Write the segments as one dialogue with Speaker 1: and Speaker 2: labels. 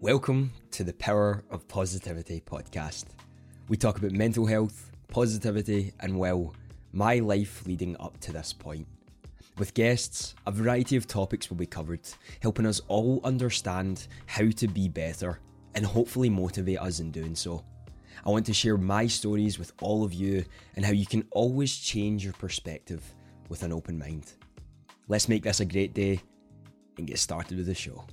Speaker 1: Welcome to the Power of Positivity podcast. We talk about mental health, positivity, and well, my life leading up to this point. With guests, a variety of topics will be covered, helping us all understand how to be better and hopefully motivate us in doing so. I want to share my stories with all of you and how you can always change your perspective with an open mind. Let's make this a great day and get started with the show.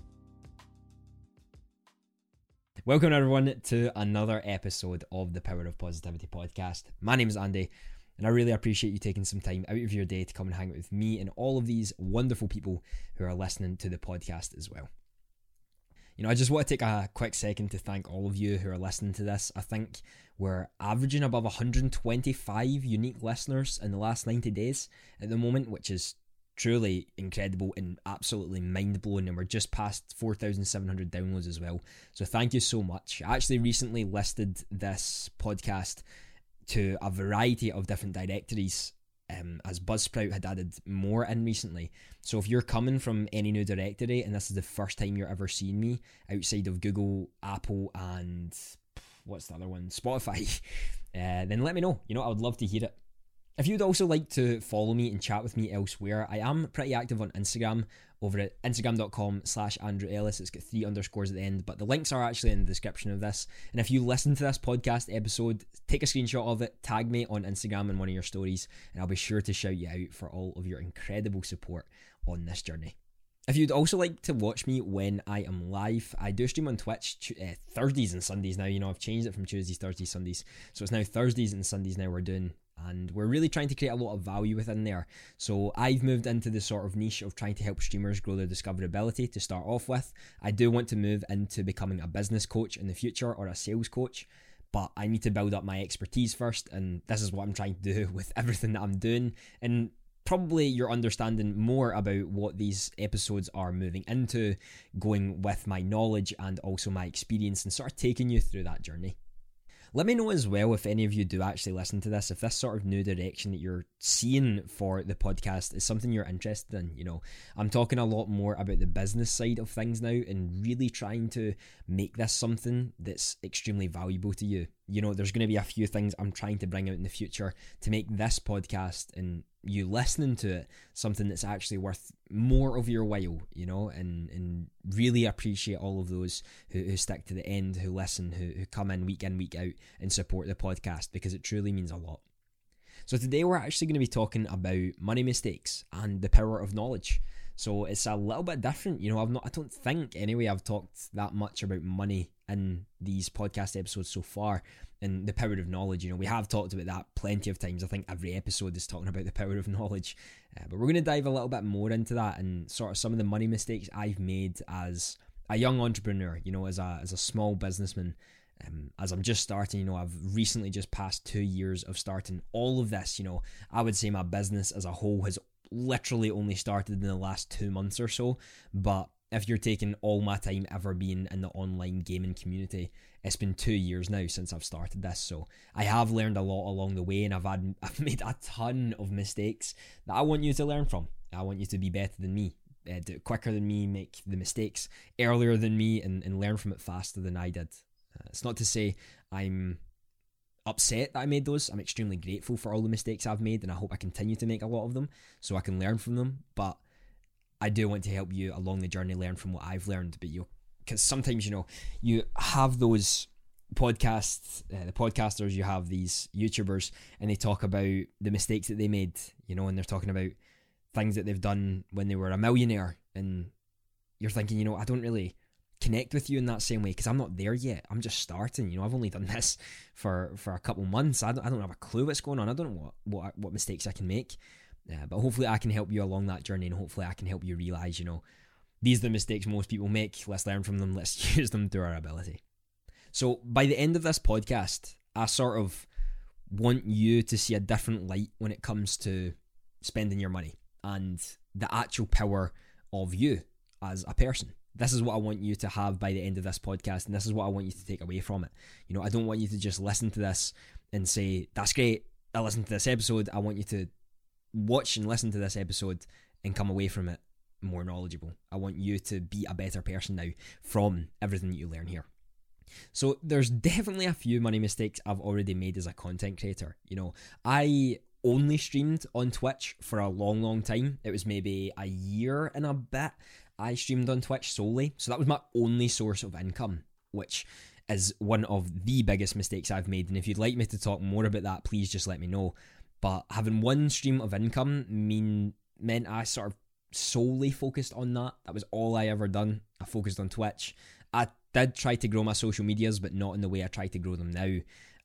Speaker 1: Welcome, everyone, to another episode of the Power of Positivity podcast. My name is Andy, and I really appreciate you taking some time out of your day to come and hang out with me and all of these wonderful people who are listening to the podcast as well. You know, I just want to take a quick second to thank all of you who are listening to this. I think we're averaging above 125 unique listeners in the last 90 days at the moment, which is truly incredible and absolutely mind blowing. And we're just past 4,700 downloads as well. So thank you so much. I actually recently listed this podcast to a variety of different directories. Um, as Buzzsprout had added more in recently. So if you're coming from any new directory and this is the first time you're ever seeing me outside of Google, Apple, and what's the other one, Spotify, uh, then let me know. You know, I would love to hear it. If you'd also like to follow me and chat with me elsewhere, I am pretty active on Instagram over at instagram.com slash Andrew Ellis. It's got three underscores at the end, but the links are actually in the description of this. And if you listen to this podcast episode, take a screenshot of it, tag me on Instagram in one of your stories, and I'll be sure to shout you out for all of your incredible support on this journey. If you'd also like to watch me when I am live, I do stream on Twitch uh, Thursdays and Sundays now. You know, I've changed it from Tuesdays, Thursdays, Sundays. So it's now Thursdays and Sundays now we're doing and we're really trying to create a lot of value within there. So I've moved into the sort of niche of trying to help streamers grow their discoverability to start off with. I do want to move into becoming a business coach in the future or a sales coach, but I need to build up my expertise first, and this is what I'm trying to do with everything that I'm doing. And probably you're understanding more about what these episodes are moving into, going with my knowledge and also my experience, and sort of taking you through that journey. Let me know as well if any of you do actually listen to this, if this sort of new direction that you're seeing for the podcast is something you're interested in. You know, I'm talking a lot more about the business side of things now and really trying to make this something that's extremely valuable to you. You know, there's going to be a few things I'm trying to bring out in the future to make this podcast and you listening to it something that's actually worth more of your while, you know, and and really appreciate all of those who, who stick to the end, who listen, who, who come in week in, week out and support the podcast because it truly means a lot. So today we're actually going to be talking about money mistakes and the power of knowledge. So it's a little bit different, you know. I've not, I don't think anyway, I've talked that much about money in these podcast episodes so far and the power of knowledge. You know, we have talked about that plenty of times. I think every episode is talking about the power of knowledge, uh, but we're going to dive a little bit more into that and sort of some of the money mistakes I've made as a young entrepreneur. You know, as a as a small businessman. Um, as I'm just starting, you know, I've recently just passed two years of starting all of this. You know, I would say my business as a whole has literally only started in the last two months or so, but if you're taking all my time ever being in the online gaming community, it's been two years now since I've started this. So I have learned a lot along the way, and I've had I've made a ton of mistakes that I want you to learn from. I want you to be better than me, uh, do it quicker than me, make the mistakes earlier than me, and, and learn from it faster than I did. Uh, it's not to say I'm upset that I made those. I'm extremely grateful for all the mistakes I've made, and I hope I continue to make a lot of them so I can learn from them. But I do want to help you along the journey learn from what I've learned. But you, because sometimes you know you have those podcasts, uh, the podcasters, you have these YouTubers, and they talk about the mistakes that they made. You know, and they're talking about things that they've done when they were a millionaire, and you're thinking, you know, I don't really connect with you in that same way because I'm not there yet. I'm just starting. You know, I've only done this for for a couple months. I don't, I don't have a clue what's going on. I don't know what what what mistakes I can make. Uh, but hopefully, I can help you along that journey, and hopefully, I can help you realize, you know, these are the mistakes most people make. Let's learn from them. Let's use them to our ability. So, by the end of this podcast, I sort of want you to see a different light when it comes to spending your money and the actual power of you as a person. This is what I want you to have by the end of this podcast, and this is what I want you to take away from it. You know, I don't want you to just listen to this and say, That's great. I listened to this episode. I want you to watch and listen to this episode and come away from it more knowledgeable. I want you to be a better person now from everything that you learn here. So there's definitely a few money mistakes I've already made as a content creator. You know, I only streamed on Twitch for a long, long time. It was maybe a year and a bit. I streamed on Twitch solely. So that was my only source of income, which is one of the biggest mistakes I've made. And if you'd like me to talk more about that, please just let me know. But having one stream of income mean meant I sort of solely focused on that. That was all I ever done. I focused on Twitch. I did try to grow my social medias, but not in the way I try to grow them now.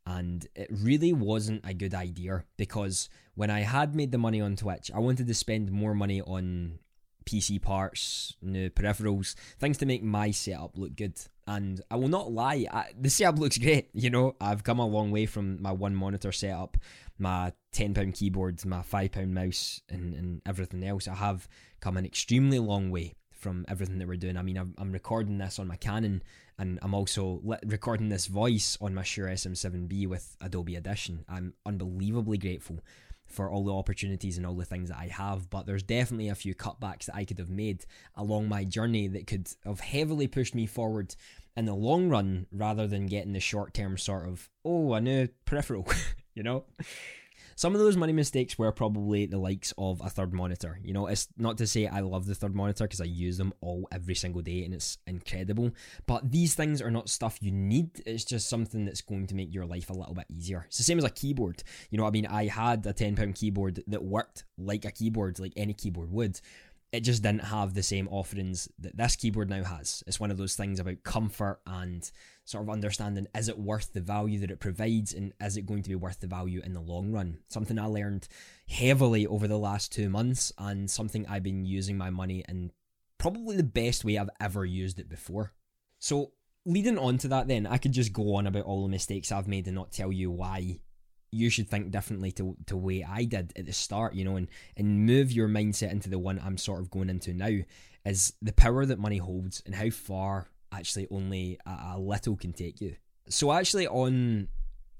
Speaker 1: And it really wasn't a good idea because when I had made the money on Twitch, I wanted to spend more money on PC parts, new peripherals, things to make my setup look good. And I will not lie, I, the setup looks great. You know, I've come a long way from my one monitor setup, my £10 keyboard, my £5 mouse, and, and everything else. I have come an extremely long way from everything that we're doing. I mean, I'm, I'm recording this on my Canon, and I'm also recording this voice on my Shure SM7B with Adobe Audition. I'm unbelievably grateful for all the opportunities and all the things that I have, but there's definitely a few cutbacks that I could have made along my journey that could have heavily pushed me forward in the long run rather than getting the short term sort of, oh, a new peripheral, you know? Some of those money mistakes were probably the likes of a third monitor. You know, it's not to say I love the third monitor because I use them all every single day and it's incredible. But these things are not stuff you need. It's just something that's going to make your life a little bit easier. It's the same as a keyboard. You know, I mean, I had a £10 keyboard that worked like a keyboard, like any keyboard would it just didn't have the same offerings that this keyboard now has. It's one of those things about comfort and sort of understanding is it worth the value that it provides and is it going to be worth the value in the long run? Something I learned heavily over the last two months and something I've been using my money in probably the best way I've ever used it before. So, leading on to that, then, I could just go on about all the mistakes I've made and not tell you why you should think differently to the way I did at the start, you know, and, and move your mindset into the one I'm sort of going into now is the power that money holds and how far actually only a, a little can take you. So actually on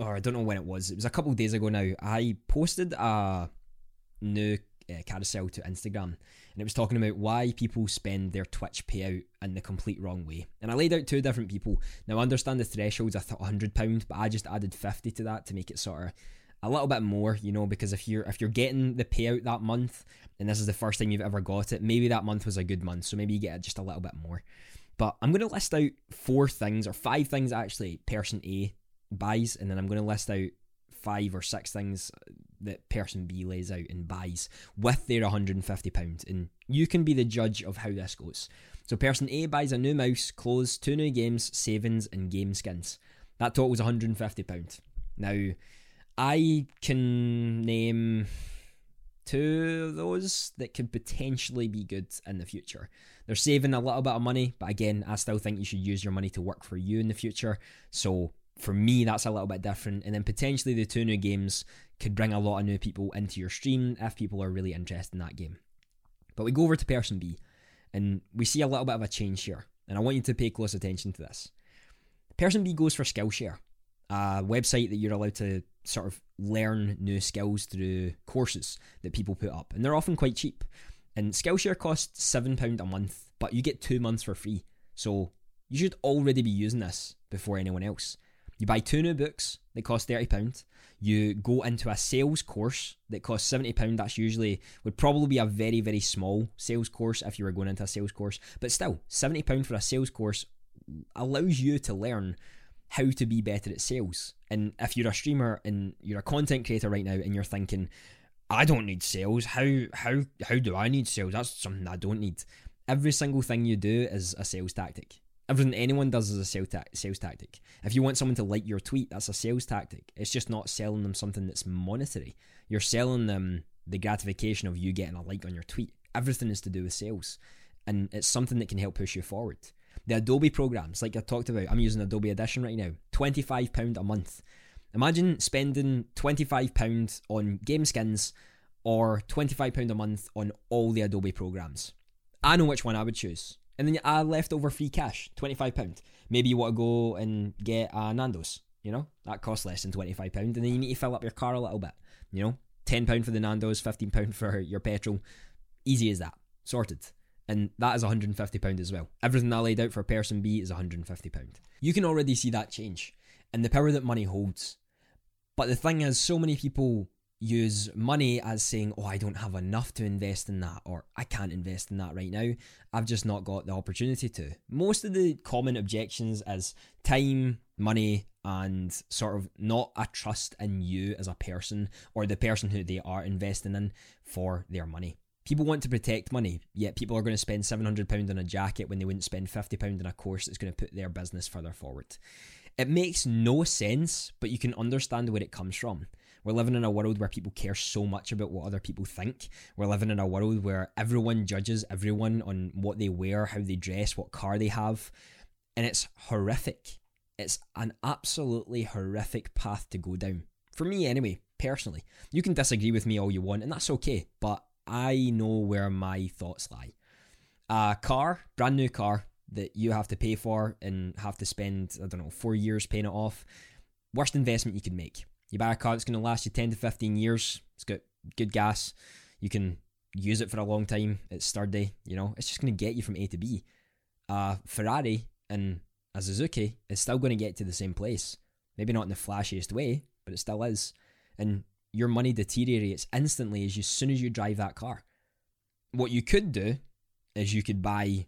Speaker 1: or I don't know when it was, it was a couple of days ago now, I posted a new uh, carousel to Instagram and it was talking about why people spend their Twitch payout in the complete wrong way. And I laid out two different people. Now I understand the thresholds I thought £100, but I just added 50 to that to make it sort of a little bit more, you know, because if you're if you're getting the payout that month and this is the first time you've ever got it, maybe that month was a good month, so maybe you get just a little bit more. But I'm going to list out four things or five things actually person A buys, and then I'm going to list out five or six things uh, that person B lays out and buys with their £150. And you can be the judge of how this goes. So, person A buys a new mouse, clothes, two new games, savings, and game skins. That total was £150. Now, I can name two of those that could potentially be good in the future. They're saving a little bit of money, but again, I still think you should use your money to work for you in the future. So, for me, that's a little bit different. And then potentially the two new games could bring a lot of new people into your stream if people are really interested in that game. But we go over to person B, and we see a little bit of a change here. And I want you to pay close attention to this. Person B goes for Skillshare, a website that you're allowed to sort of learn new skills through courses that people put up. And they're often quite cheap. And Skillshare costs £7 a month, but you get two months for free. So you should already be using this before anyone else. You buy two new books that cost £30. You go into a sales course that costs £70. That's usually, would probably be a very, very small sales course if you were going into a sales course. But still, £70 for a sales course allows you to learn how to be better at sales. And if you're a streamer and you're a content creator right now and you're thinking, I don't need sales, how how how do I need sales? That's something I don't need. Every single thing you do is a sales tactic. Everything anyone does is a sales, ta- sales tactic. If you want someone to like your tweet, that's a sales tactic. It's just not selling them something that's monetary. You're selling them the gratification of you getting a like on your tweet. Everything is to do with sales. And it's something that can help push you forward. The Adobe programs, like I talked about, I'm using Adobe Audition right now, £25 a month. Imagine spending £25 on game skins or £25 a month on all the Adobe programs. I know which one I would choose and then I left over free cash, twenty five pound. Maybe you want to go and get a Nando's. You know that costs less than twenty five pound, and then you need to fill up your car a little bit. You know, ten pound for the Nando's, fifteen pound for your petrol. Easy as that, sorted. And that is £150 as well. Everything I laid out for person B is £150. You can already see that change and the power that money holds. But the thing is, so many people use money as saying, oh, I don't have enough to invest in that, or I can't invest in that right now. I've just not got the opportunity to. Most of the common objections is time, money, and sort of not a trust in you as a person or the person who they are investing in for their money. People want to protect money, yet people are going to spend £700 on a jacket when they wouldn't spend £50 on a course that's going to put their business further forward. It makes no sense, but you can understand where it comes from. We're living in a world where people care so much about what other people think. We're living in a world where everyone judges everyone on what they wear, how they dress, what car they have. And it's horrific. It's an absolutely horrific path to go down. For me, anyway, personally. You can disagree with me all you want, and that's okay, but I know where my thoughts lie. A car, brand new car, that you have to pay for and have to spend, I don't know, four years paying it off. Worst investment you can make. You buy a car that's going to last you 10 to 15 years. It's got good gas. You can use it for a long time. It's sturdy. You know, it's just going to get you from A to B. A Ferrari and a Suzuki is still going to get to the same place. Maybe not in the flashiest way, but it still is. And your money deteriorates instantly as, soon as you drive that car. What you could do is you could buy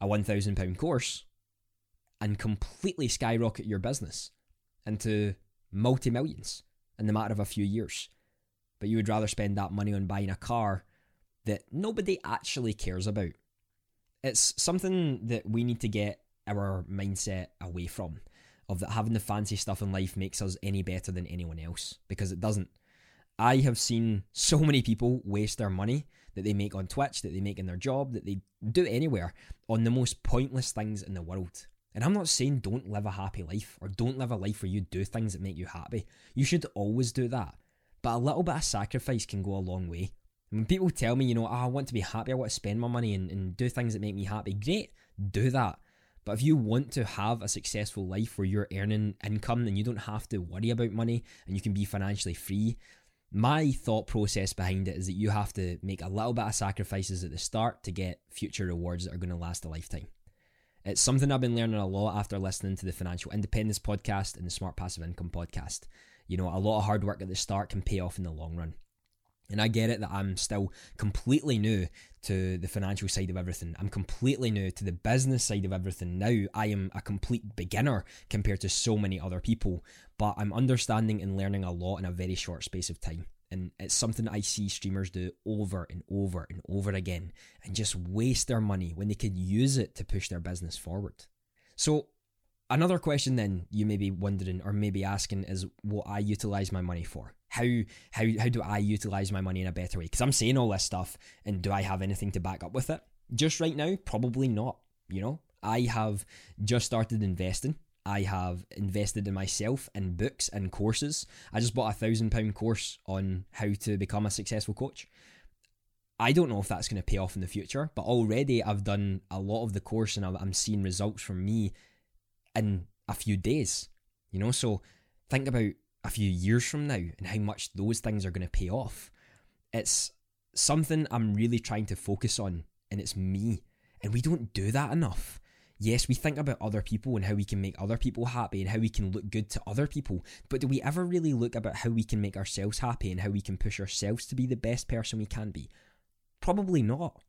Speaker 1: a £1,000 course and completely skyrocket your business into multi millions in the matter of a few years. But you would rather spend that money on buying a car that nobody actually cares about. It's something that we need to get our mindset away from of that having the fancy stuff in life makes us any better than anyone else because it doesn't. I have seen so many people waste their money that they make on Twitch, that they make in their job, that they do anywhere on the most pointless things in the world. And I'm not saying don't live a happy life or don't live a life where you do things that make you happy. You should always do that. But a little bit of sacrifice can go a long way. And when people tell me, you know, oh, I want to be happy, I want to spend my money and, and do things that make me happy, great, do that. But if you want to have a successful life where you're earning income and you don't have to worry about money and you can be financially free, my thought process behind it is that you have to make a little bit of sacrifices at the start to get future rewards that are going to last a lifetime. It's something I've been learning a lot after listening to the Financial Independence podcast and the Smart Passive Income podcast. You know, a lot of hard work at the start can pay off in the long run. And I get it that I'm still completely new to the financial side of everything. I'm completely new to the business side of everything now. I am a complete beginner compared to so many other people, but I'm understanding and learning a lot in a very short space of time. And it's something I see streamers do over and over and over again and just waste their money when they could use it to push their business forward. So, another question then you may be wondering or maybe asking is what I utilize my money for. How how how do I utilize my money in a better way? Because I'm saying all this stuff and do I have anything to back up with it? Just right now, probably not. You know, I have just started investing I have invested in myself in books and courses. I just bought a thousand pound course on how to become a successful coach. I don't know if that's going to pay off in the future, but already I've done a lot of the course and I'm seeing results from me in a few days. You know, so think about a few years from now and how much those things are going to pay off. It's something I'm really trying to focus on, and it's me. And we don't do that enough yes, we think about other people and how we can make other people happy and how we can look good to other people, but do we ever really look about how we can make ourselves happy and how we can push ourselves to be the best person we can be? Probably not.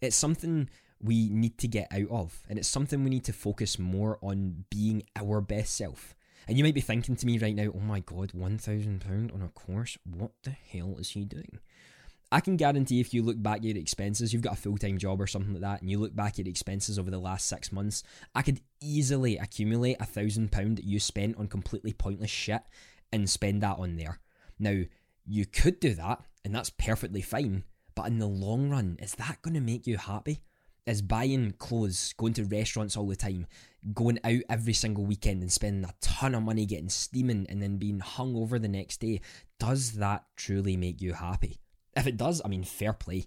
Speaker 1: It's something we need to get out of, and it's something we need to focus more on being our best self. And you might be thinking to me right now, oh my god, £1,000 on a course? What the hell is he doing? I can guarantee if you look back at your expenses, you've got a full time job or something like that, and you look back at expenses over the last six months, I could easily accumulate a thousand pound that you spent on completely pointless shit and spend that on there. Now, you could do that, and that's perfectly fine, but in the long run, is that going to make you happy? Is buying clothes, going to restaurants all the time, going out every single weekend and spending a ton of money getting steaming and then being hung over the next day, does that truly make you happy? If it does, I mean, fair play.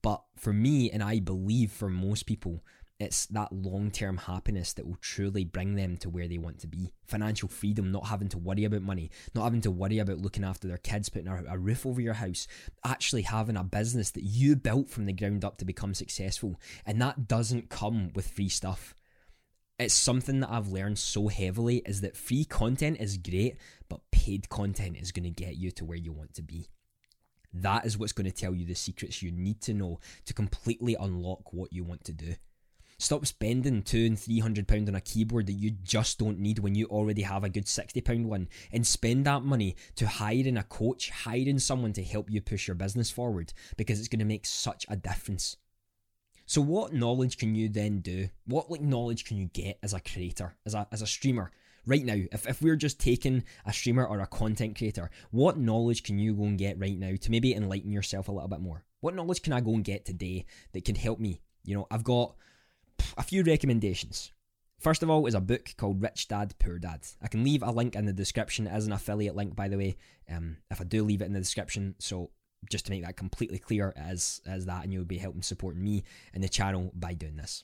Speaker 1: But for me, and I believe for most people, It's that long term happiness that will truly bring them to where they want to be. Financial freedom, not having to worry about money, not having to worry about looking after their kids, putting a, a roof over your house, actually having a business that you built from the ground up to become successful. And that doesn't come with free stuff. It's something that I've learned so heavily is that free content is great, but paid content is going to get you to where you want to be. That is what's going to tell you the secrets you need to know to completely unlock what you want to do. Stop spending two and three hundred pound on a keyboard that you just don't need when you already have a good sixty pound one, and spend that money to hiring a coach, hiring someone to help you push your business forward because it's going to make such a difference. So, what knowledge can you then do? What like knowledge can you get as a creator, as a as a streamer? Right now, if, if we're just taking a streamer or a content creator, what knowledge can you go and get right now to maybe enlighten yourself a little bit more? What knowledge can I go and get today that can help me? You know, I've got a few recommendations. First of all, is a book called Rich Dad Poor Dad. I can leave a link in the description as an affiliate link, by the way. Um, if I do leave it in the description, so just to make that completely clear as as that, and you'll be helping supporting me and the channel by doing this.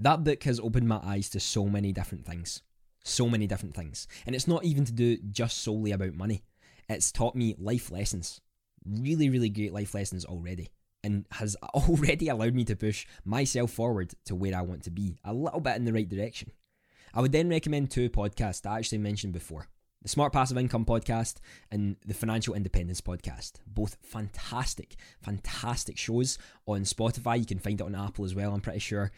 Speaker 1: That book has opened my eyes to so many different things, so many different things, and it's not even to do just solely about money. It's taught me life lessons, really, really great life lessons already and has already allowed me to push myself forward to where I want to be, a little bit in the right direction. I would then recommend two podcasts I actually mentioned before the Smart Passive Income podcast and the Financial Independence podcast. Both fantastic, fantastic shows on Spotify. You can find it on Apple as well, I'm pretty sure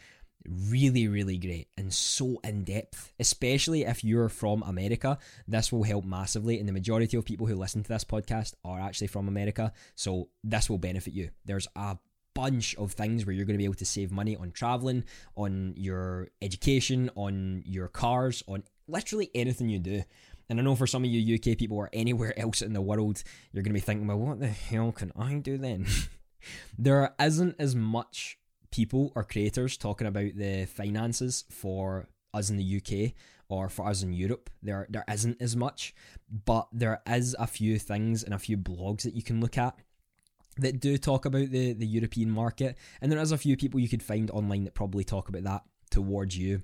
Speaker 1: really, really great and so in depth. Especially if you're from America, this will help massively. And the majority of people who listen to this podcast are actually from America, so this will benefit you. There's a bunch of things where you're going to be able to save money on traveling, on your education, on your cars, on literally anything you do. And I know for some of you UK people or anywhere else in the world, you're going to be thinking, well, what the hell can I do then? there isn't as much people or creators talking about the finances for us in the UK or for us in Europe. There there isn't as much, but there is a few things and a few blogs that you can look at that do talk about the, the European market. And there is a few people you could find online that probably talk about that towards you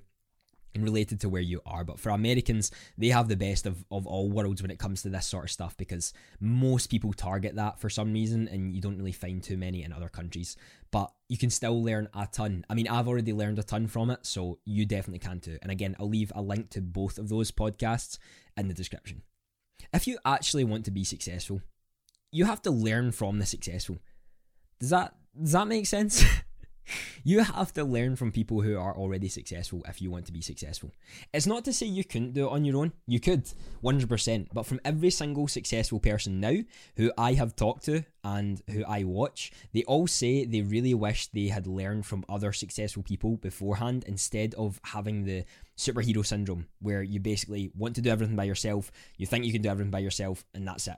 Speaker 1: and related to where you are. But for Americans, they have the best of, of all worlds when it comes to this sort of stuff because most people target that for some reason and you don't really find too many in other countries. But you can still learn a ton. I mean, I've already learned a ton from it, so you definitely can too. And again, I'll leave a link to both of those podcasts in the description. If you actually want to be successful, you have to learn from the successful. Does that does that make sense? you have to learn from people who are already successful if you want to be successful. It's not to say you couldn't do it on your own. You could, 100%. But from every single successful person now who I have talked to and who I watch, they all say they really wish they had learned from other successful people beforehand instead of having the superhero syndrome where you basically want to do everything by yourself, you think you can do everything by yourself, and that's it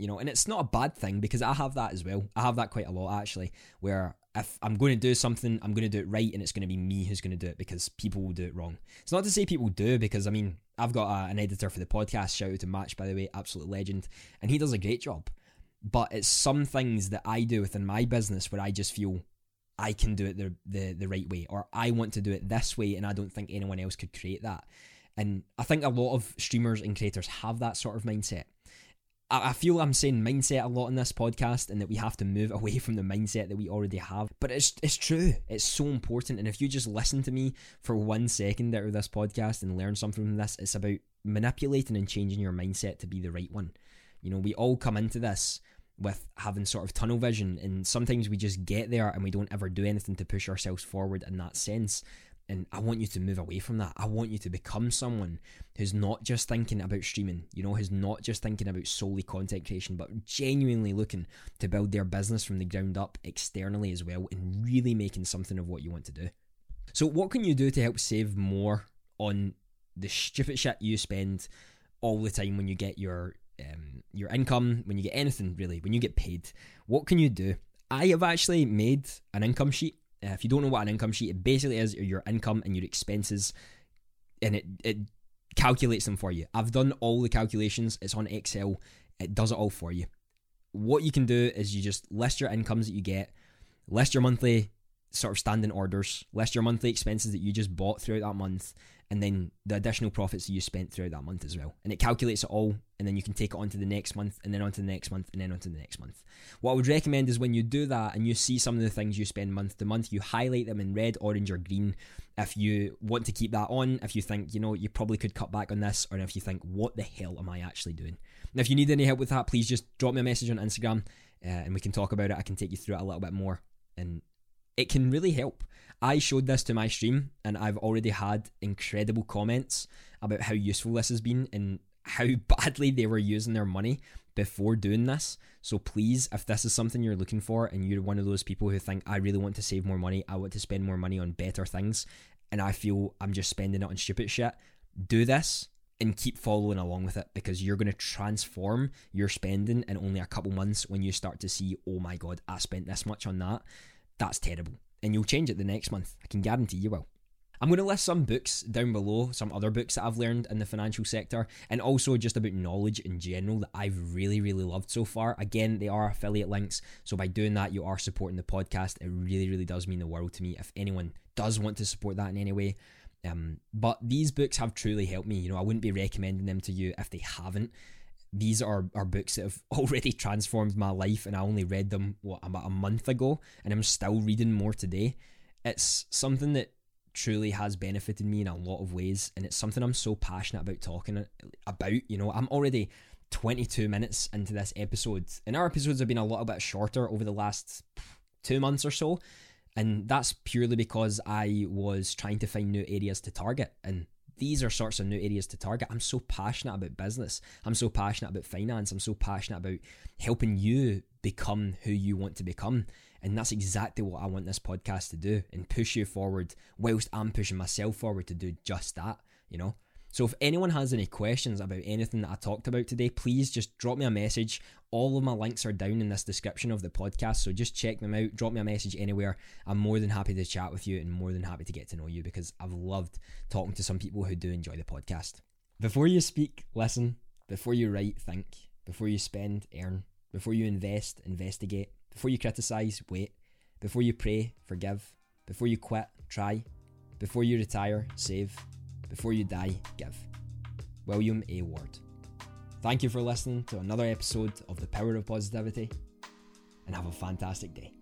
Speaker 1: you know, and it's not a bad thing because I have that as well. I have that quite a lot actually, where if I'm going to do something, I'm going to do it right, and it's going to be me who's going to do it because people will do it wrong. It's not to say people do, because I mean, I've got a, an editor for the podcast. Shout out to Match, by the way, absolute legend, and he does a great job. But it's some things that I do within my business where I just feel I can do it the the, the right way, or I want to do it this way, and I don't think anyone else could create that. And I think a lot of streamers and creators have that sort of mindset. I feel I'm saying mindset a lot in this podcast and that we have to move away from the mindset that we already have. But it's it's true. It's so important. And if you just listen to me for one second out of this podcast and learn something from this, it's about manipulating and changing your mindset to be the right one. You know, we all come into this with having sort of tunnel vision and sometimes we just get there and we don't ever do anything to push ourselves forward in that sense and I want you to move away from that. I want you to become someone who's not just thinking about streaming, you know, who's not just thinking about solely content creation, but genuinely looking to build their business from the ground up externally as well and really making something of what you want to do. So, what can you do to help save more on the stupid shit you spend all the time when you get your um, your income, when you get anything really, when you get paid? What can you do? I have actually made an income sheet uh, if you don't know what an income sheet, it basically is your income and your expenses, and it it calculates them for you. I've done all the calculations. It's on Excel. It does it all for you. What you can do is you just list your incomes that you get, list your monthly sort of standing orders, list your monthly expenses that you just bought throughout that month, and then the additional profits you spent throughout that month as well. And it calculates it all, and then you can take it on to the next month, and then on to the next month, and then on to the next month. What I would recommend is when you do that and you see some of the things you spend month to month, you highlight them in red, orange, or green. If you want to keep that on, if you think, you know, you probably could cut back on this, or if you think, what the hell am I actually doing? And if you need any help with that, please just drop me a message on Instagram, uh, and we can talk about it. I can take you through it a little bit more, and it can really help. I showed this to my stream and I've already had incredible comments about how useful this has been and how badly they were using their money before doing this. So please, if this is something you're looking for and you're one of those people who think, I really want to save more money, I want to spend more money on better things, and I feel I'm just spending it on stupid shit, do this and keep following along with it because you're going to transform your spending in only a couple months when you start to see, oh my god, I spent this much on that. That's terrible and you'll change it the next month. I can guarantee you will. I'm going to list some books down below, some other books that I've learned in the financial sector, and also just about knowledge in general that I've really, really loved so far. Again, they are affiliate links, so by doing that, you are supporting the podcast. It really, really does mean the world to me. If anyone does want to support that in any way, um, but these books have truly helped me. You know, I wouldn't be recommending them to you if they haven't these are, are books that have already transformed my life and I only read them what about a month ago and I'm still reading more today. It's something that truly has benefited me in a lot of ways and it's something I'm so passionate about talking about, you know. I'm already 22 minutes into this episode and our episodes have been a little bit shorter over the last 2 months or so and that's purely because I was trying to find new areas to target and these are sorts of new areas to target. I'm so passionate about business. I'm so passionate about finance. I'm so passionate about helping you become who you want to become. And that's exactly what I want this podcast to do and push you forward whilst I'm pushing myself forward to do just that, you know? So if anyone has any questions about anything that I talked about today, please just drop me a message. All of my links are down in this description of the podcast, so just check them out. Drop me a message anywhere. I'm more than happy to chat with you and more than happy to get to know you because I've loved talking to some people who do enjoy the podcast. Before you speak, listen. Before you write, think. Before you spend, earn. Before you invest, investigate. Before you criticize, wait. Before you pray, forgive. Before you quit, try. Before you retire, save. Before you die, give. William A. Ward. Thank you for listening to another episode of The Power of Positivity, and have a fantastic day.